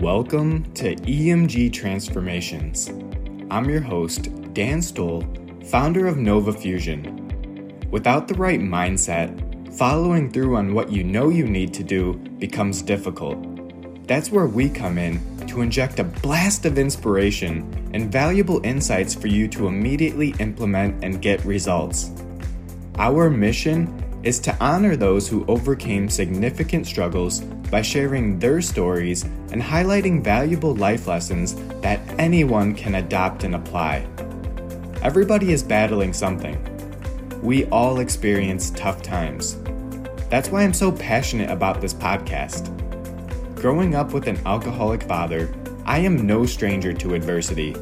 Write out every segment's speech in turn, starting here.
Welcome to EMG Transformations. I'm your host, Dan Stowell, founder of Nova Fusion. Without the right mindset, following through on what you know you need to do becomes difficult. That's where we come in to inject a blast of inspiration and valuable insights for you to immediately implement and get results. Our mission is to honor those who overcame significant struggles by sharing their stories and highlighting valuable life lessons that anyone can adopt and apply. Everybody is battling something. We all experience tough times. That's why I'm so passionate about this podcast. Growing up with an alcoholic father, I am no stranger to adversity.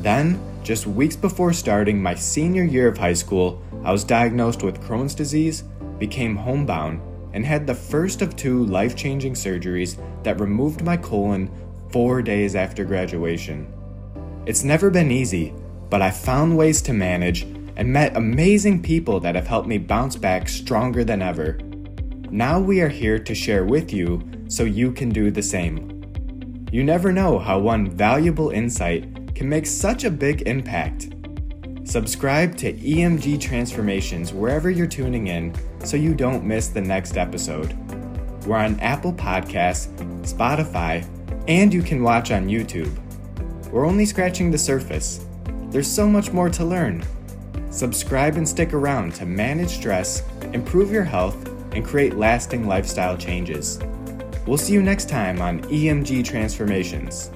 Then, just weeks before starting my senior year of high school, I was diagnosed with Crohn's disease, became homebound, and had the first of two life changing surgeries that removed my colon four days after graduation. It's never been easy, but I found ways to manage and met amazing people that have helped me bounce back stronger than ever. Now we are here to share with you so you can do the same. You never know how one valuable insight can make such a big impact. Subscribe to EMG Transformations wherever you're tuning in so you don't miss the next episode. We're on Apple Podcasts, Spotify, and you can watch on YouTube. We're only scratching the surface. There's so much more to learn. Subscribe and stick around to manage stress, improve your health, and create lasting lifestyle changes. We'll see you next time on EMG Transformations.